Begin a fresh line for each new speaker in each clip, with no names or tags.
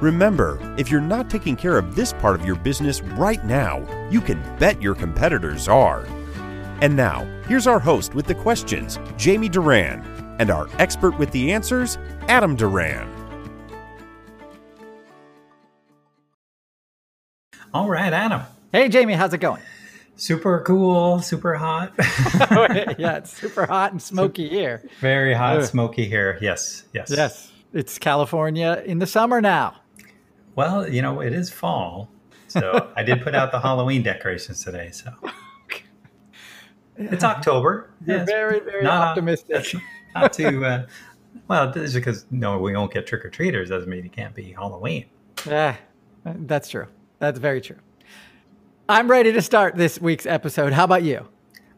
Remember, if you're not taking care of this part of your business right now, you can bet your competitors are. And now, here's our host with the questions, Jamie Duran, and our expert with the answers, Adam Duran.
All right, Adam.
Hey, Jamie, how's it going?
Super cool, super hot.
yeah, it's super hot and smoky here.
Very hot, smoky here. Yes, yes.
Yes, it's California in the summer now.
Well, you know, it is fall. So I did put out the Halloween decorations today. So it's October.
You're very, very
Not-
optimistic.
Not too, uh, well, just because, no, we won't get trick or treaters doesn't mean it can't be Halloween.
Yeah, that's true. That's very true. I'm ready to start this week's episode. How about you?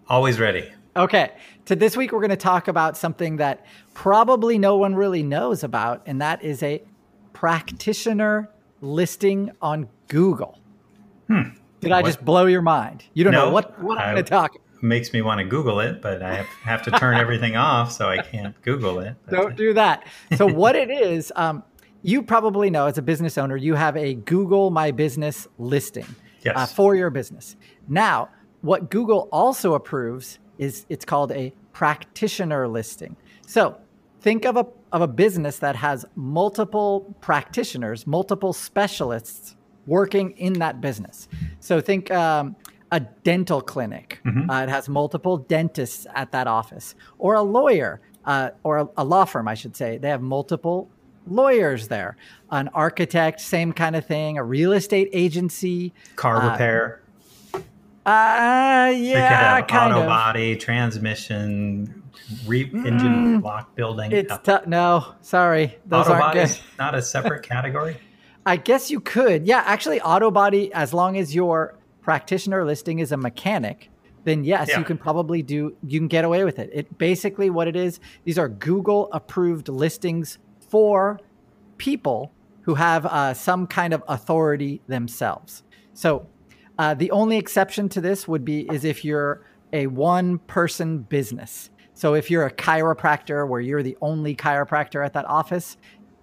Always ready.
Okay. To this week, we're going to talk about something that probably no one really knows about, and that is a practitioner listing on Google. Did I just blow your mind? You don't know what, what I'm going to talk
Makes me want to Google it, but I have, have to turn everything off, so I can't Google it. But,
Don't do that. So what it is, um, you probably know as a business owner, you have a Google My Business listing
Yes.
uh, for your business. Now, what Google also approves is it's called a practitioner listing. So think of a of a business that has multiple practitioners, multiple specialists working in that business. So think um, a dental clinic. Uh, it has multiple dentists at that office, or a lawyer, uh, or a, a law firm, I should say. They have multiple lawyers there. An architect, same kind of thing. A real estate agency.
Car
uh,
repair.
Uh, yeah, kind
auto
of.
body, transmission, re- engine block building.
It's tough. No, sorry, those
auto
aren't
body
good.
is not a separate category.
I guess you could. Yeah, actually, auto body, as long as your practitioner listing is a mechanic, then yes,
Yeah.
you can probably do, you can get away with it. It basically what it is, these are Google approved listings for people who have uh, some kind of authority themselves. So uh, the only exception to this would be is if you're a one person business. So if you're a chiropractor where you're the only chiropractor at that office,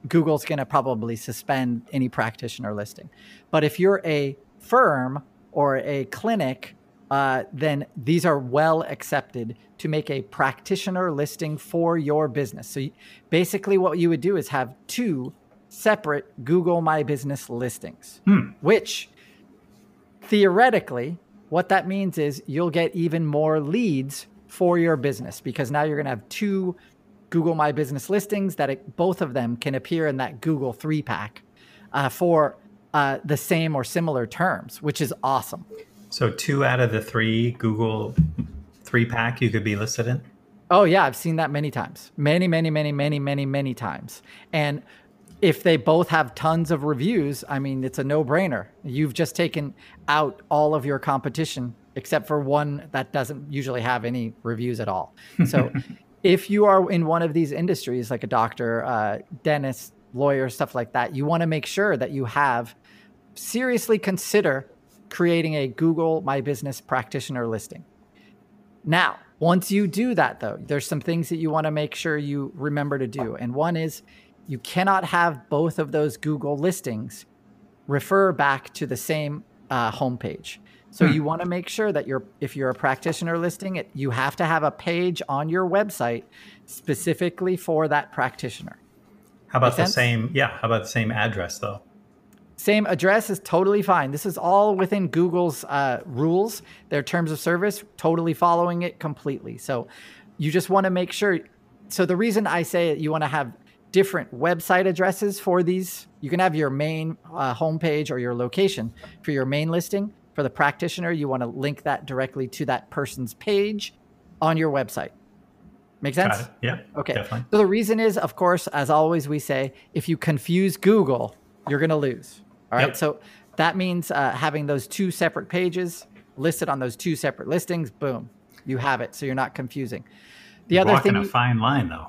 Google's going to probably suspend any practitioner listing. But if you're a firm or a clinic, uh, then these are well accepted to make a practitioner listing for your business. So you, basically, what you would do is have two separate Google My Business listings, which theoretically, what that means is you'll get even more leads for your business because now you're going to have two Google My Business listings that it, both of them can appear in that Google three pack uh, for uh, the same or similar terms, which is awesome.
So two out of the three Google three pack you could be listed in.
Oh yeah, I've seen that many times. Many, many, many, many, many, many times. And if they both have tons of reviews, I mean, it's a no-brainer. You've just taken out all of your competition except for one that doesn't usually have any reviews at all. So if you are in one of these industries like a doctor, uh, dentist, lawyer, stuff like that, you want to make sure that you have seriously consider creating a Google My Business practitioner listing. Now, once you do that, though, there's some things that you want to make sure you remember to do. And one is you cannot have both of those Google listings refer back to the same uh, homepage. So you want to make sure that you're, if you're a practitioner listing it, you have to have a page on your website specifically for that practitioner.
How about
Make
the
sense?
same? Yeah. How about the same address though?
Same address is totally fine. This is all within Google's uh, rules, their terms of service, totally following it completely. So you just want to make sure. So the reason I say you want to have different website addresses for these, you can have your main uh, homepage or your location for your main listing. For the practitioner, you want to link that directly to that person's page on your website. Make sense?
Yeah.
Okay.
Definitely.
So the reason is, of course, as always, we say if you confuse Google, you're going to lose. All right.
Yep.
So that means uh, having those two separate pages listed on those two separate listings, boom, you have it. So you're not confusing. The
You're
other
walking
thing,
a fine line, though.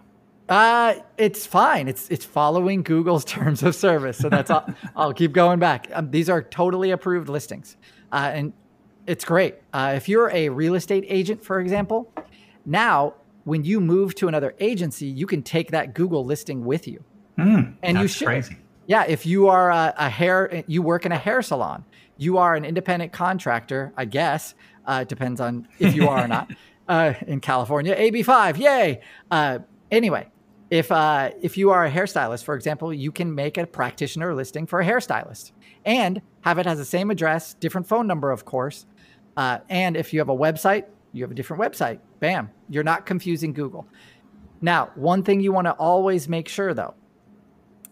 uh, it's fine. It's it's following Google's terms of service. So that's all. I'll keep going back. Um, these are totally approved listings, uh, and it's great. Uh, if you're a real estate agent, for example, now when you move to another agency, you can take that Google listing with you.
Mm,
And you
that's
should.
crazy.
Yeah, if you are a, a hair, you work in a hair salon, you are an independent contractor, I guess. Uh, it depends on if you are or not. Uh, in California, AB5, yay! Uh, anyway, if uh, if you are a hairstylist, for example, you can make a practitioner listing for a hairstylist and have it has the same address, different phone number, of course. Uh, and if you have a website, you have a different website. Bam, you're not confusing Google. Now, one thing you want to always make sure though,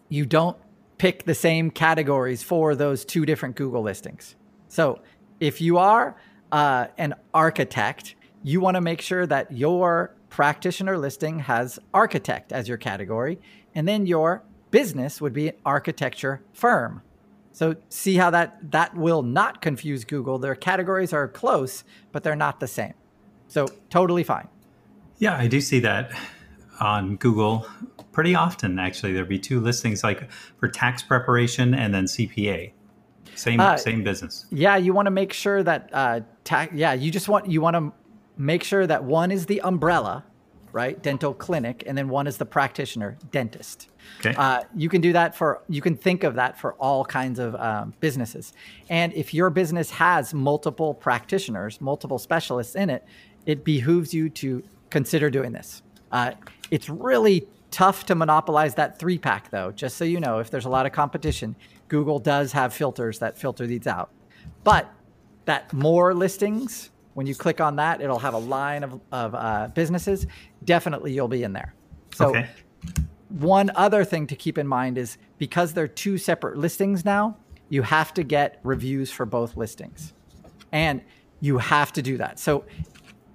you don't pick the same categories for those two different Google listings. So if you are uh, an architect, you want to make sure that your practitioner listing has architect as your category, and then your business would be an architecture firm. So see how that that will not confuse Google. Their categories are close, but they're not the same. So totally fine.
Yeah, I do see that on Google pretty often. Actually, there'd be two listings, like for tax preparation and then CPA. Same
Uh,
same business.
Yeah, you want to make sure that uh, ta- yeah, you just want you want to make sure that one is the umbrella, right, dental clinic, and then one is the practitioner, dentist.
Okay.
Uh, you can do that for you can think of that for all kinds of um, businesses. And if your business has multiple practitioners, multiple specialists in it, it behooves you to consider doing this. Uh, it's really tough to monopolize that three pack, though. Just so you know, if there's a lot of competition, Google does have filters that filter these out. But that more listings, when you click on that, it'll have a line of, of uh, businesses. Definitely, you'll be in there. So
okay.
one other thing to keep in mind is because they're two separate listings now, you have to get reviews for both listings. And you have to do that. So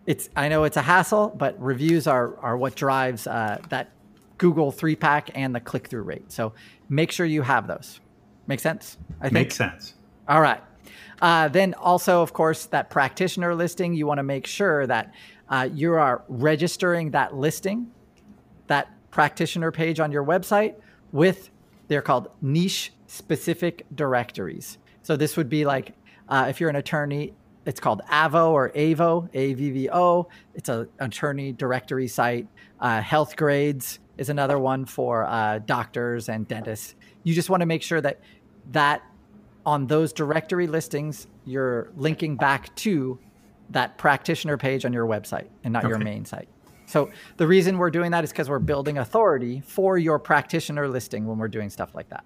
it's I know it's a hassle, but reviews are are what drives uh, that Google three pack and the click through rate. So make sure you have those. Make sense? I think.
Makes sense.
All right. Uh, then also, of course, that practitioner listing, you want to make sure that uh, you are registering that listing, that practitioner page on your website with, they're called niche specific directories. So this would be like, uh, if you're an attorney, it's called AVO or AVO, A-V-V-O. It's an attorney directory site. Uh, Healthgrades is another one for uh, doctors and dentists. You just want to make sure that that on those directory listings, you're linking back to that practitioner page on your website and not your main site. So the reason we're doing that is because we're building authority for your practitioner listing when we're doing stuff like that.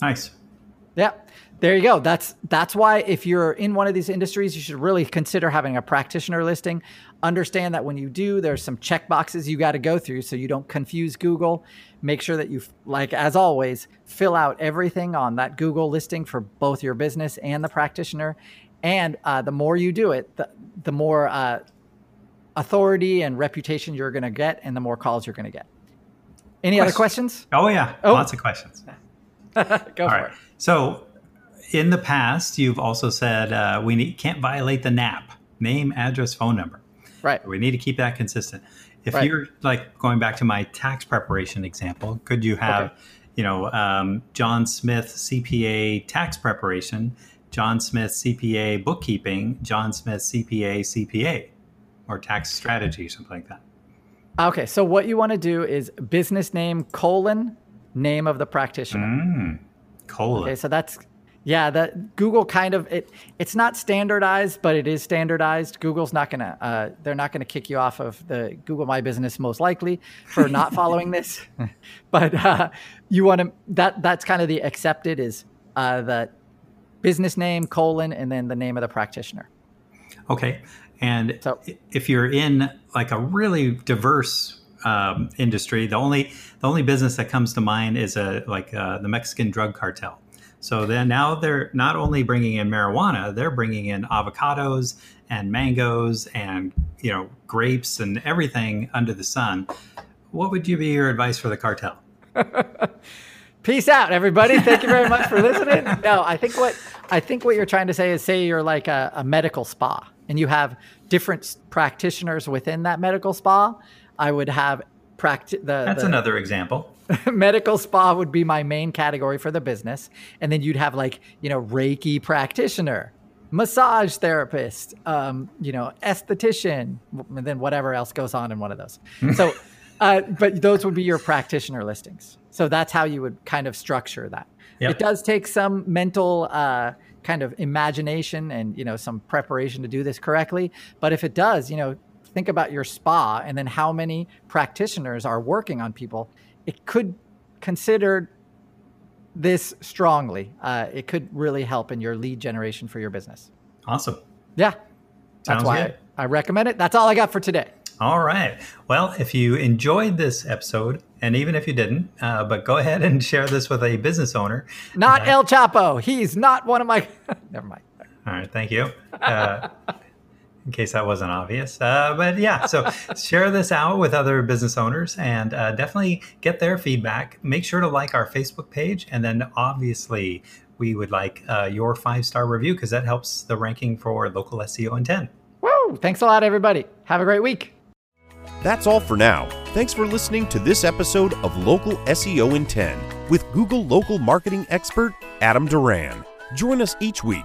Nice.
Yeah. There you go. That's that's why if you're in one of these industries, you should really consider having a practitioner listing. Understand that when you do, there's some check boxes you got to go through so you don't confuse Google. Make sure that you like as always, fill out everything on that Google listing for both your business and the practitioner. And uh, the more you do it, the, the more uh, authority and reputation you're going to get, and the more calls you're going to get. Any other questions?
Oh yeah,
Oh.
lots of questions.
Go
All
for
right.
it.
So, in the past, you've also said uh, we need, can't violate the NAP name, address, phone number.
Right.
We need to keep that consistent. If
Right.
you're like going back to my tax preparation example, could you have,
Okay.
you know, um, John Smith CPA tax preparation, John Smith CPA bookkeeping, John Smith CPA CPA, or tax strategy, something like that?
Okay, so what you want to do is business name colon name of the practitioner.
Mm, colon.
Okay, so that's yeah, that Google kind of it. It's not standardized, but it is standardized. Google's not gonna uh, they're not gonna kick you off of the Google My Business most likely for not following this. but uh, you want to that that's kind of the accepted is uh, the business name colon and then the name of the practitioner.
Okay. And
So-
if you're in like a really diverse um, industry, the only the only business that comes to mind is a like uh, the Mexican drug cartel. So then now they're not only bringing in marijuana, they're bringing in avocados and mangoes and you know grapes and everything under the sun. What would you be your advice for the cartel?
Peace out, everybody. Thank you very much for listening. No, I think what I think what you're trying to say is say you're like a, a medical spa, and you have different practitioners within that medical spa, I would have practice.
That's
the,
another example.
medical spa would be my main category for the business, and then you'd have like you know Reiki practitioner, massage therapist, um, you know esthetician, and then whatever else goes on in one of those. So, uh, but those would be your practitioner listings. So that's how you would kind of structure that. Yep. It does take some mental. Uh, kind of imagination and you know some preparation to do this correctly but if it does you know think about your spa and then how many practitioners are working on people, it could consider this strongly. Uh, it could really help in your lead generation for your business.
Awesome.
Yeah. That's why I, I recommend it. That's all I got for today.
All right. Well, if you enjoyed this episode, and even if you didn't, uh, but go ahead and share this with a business owner.
Not uh, El Chapo. He's not one of my. Never mind.
All right. Thank you. Uh, in case that wasn't obvious. Uh, but yeah, so share this out with other business owners and uh, definitely get their feedback. Make sure to like our Facebook page. And then obviously, we would like uh, your five star review because that helps the ranking for local SEO in 10.
Woo! Thanks a lot, everybody. Have a great week.
That's all for now. Thanks for listening to this episode of Local SEO in 10 with Google local marketing expert Adam Duran. Join us each week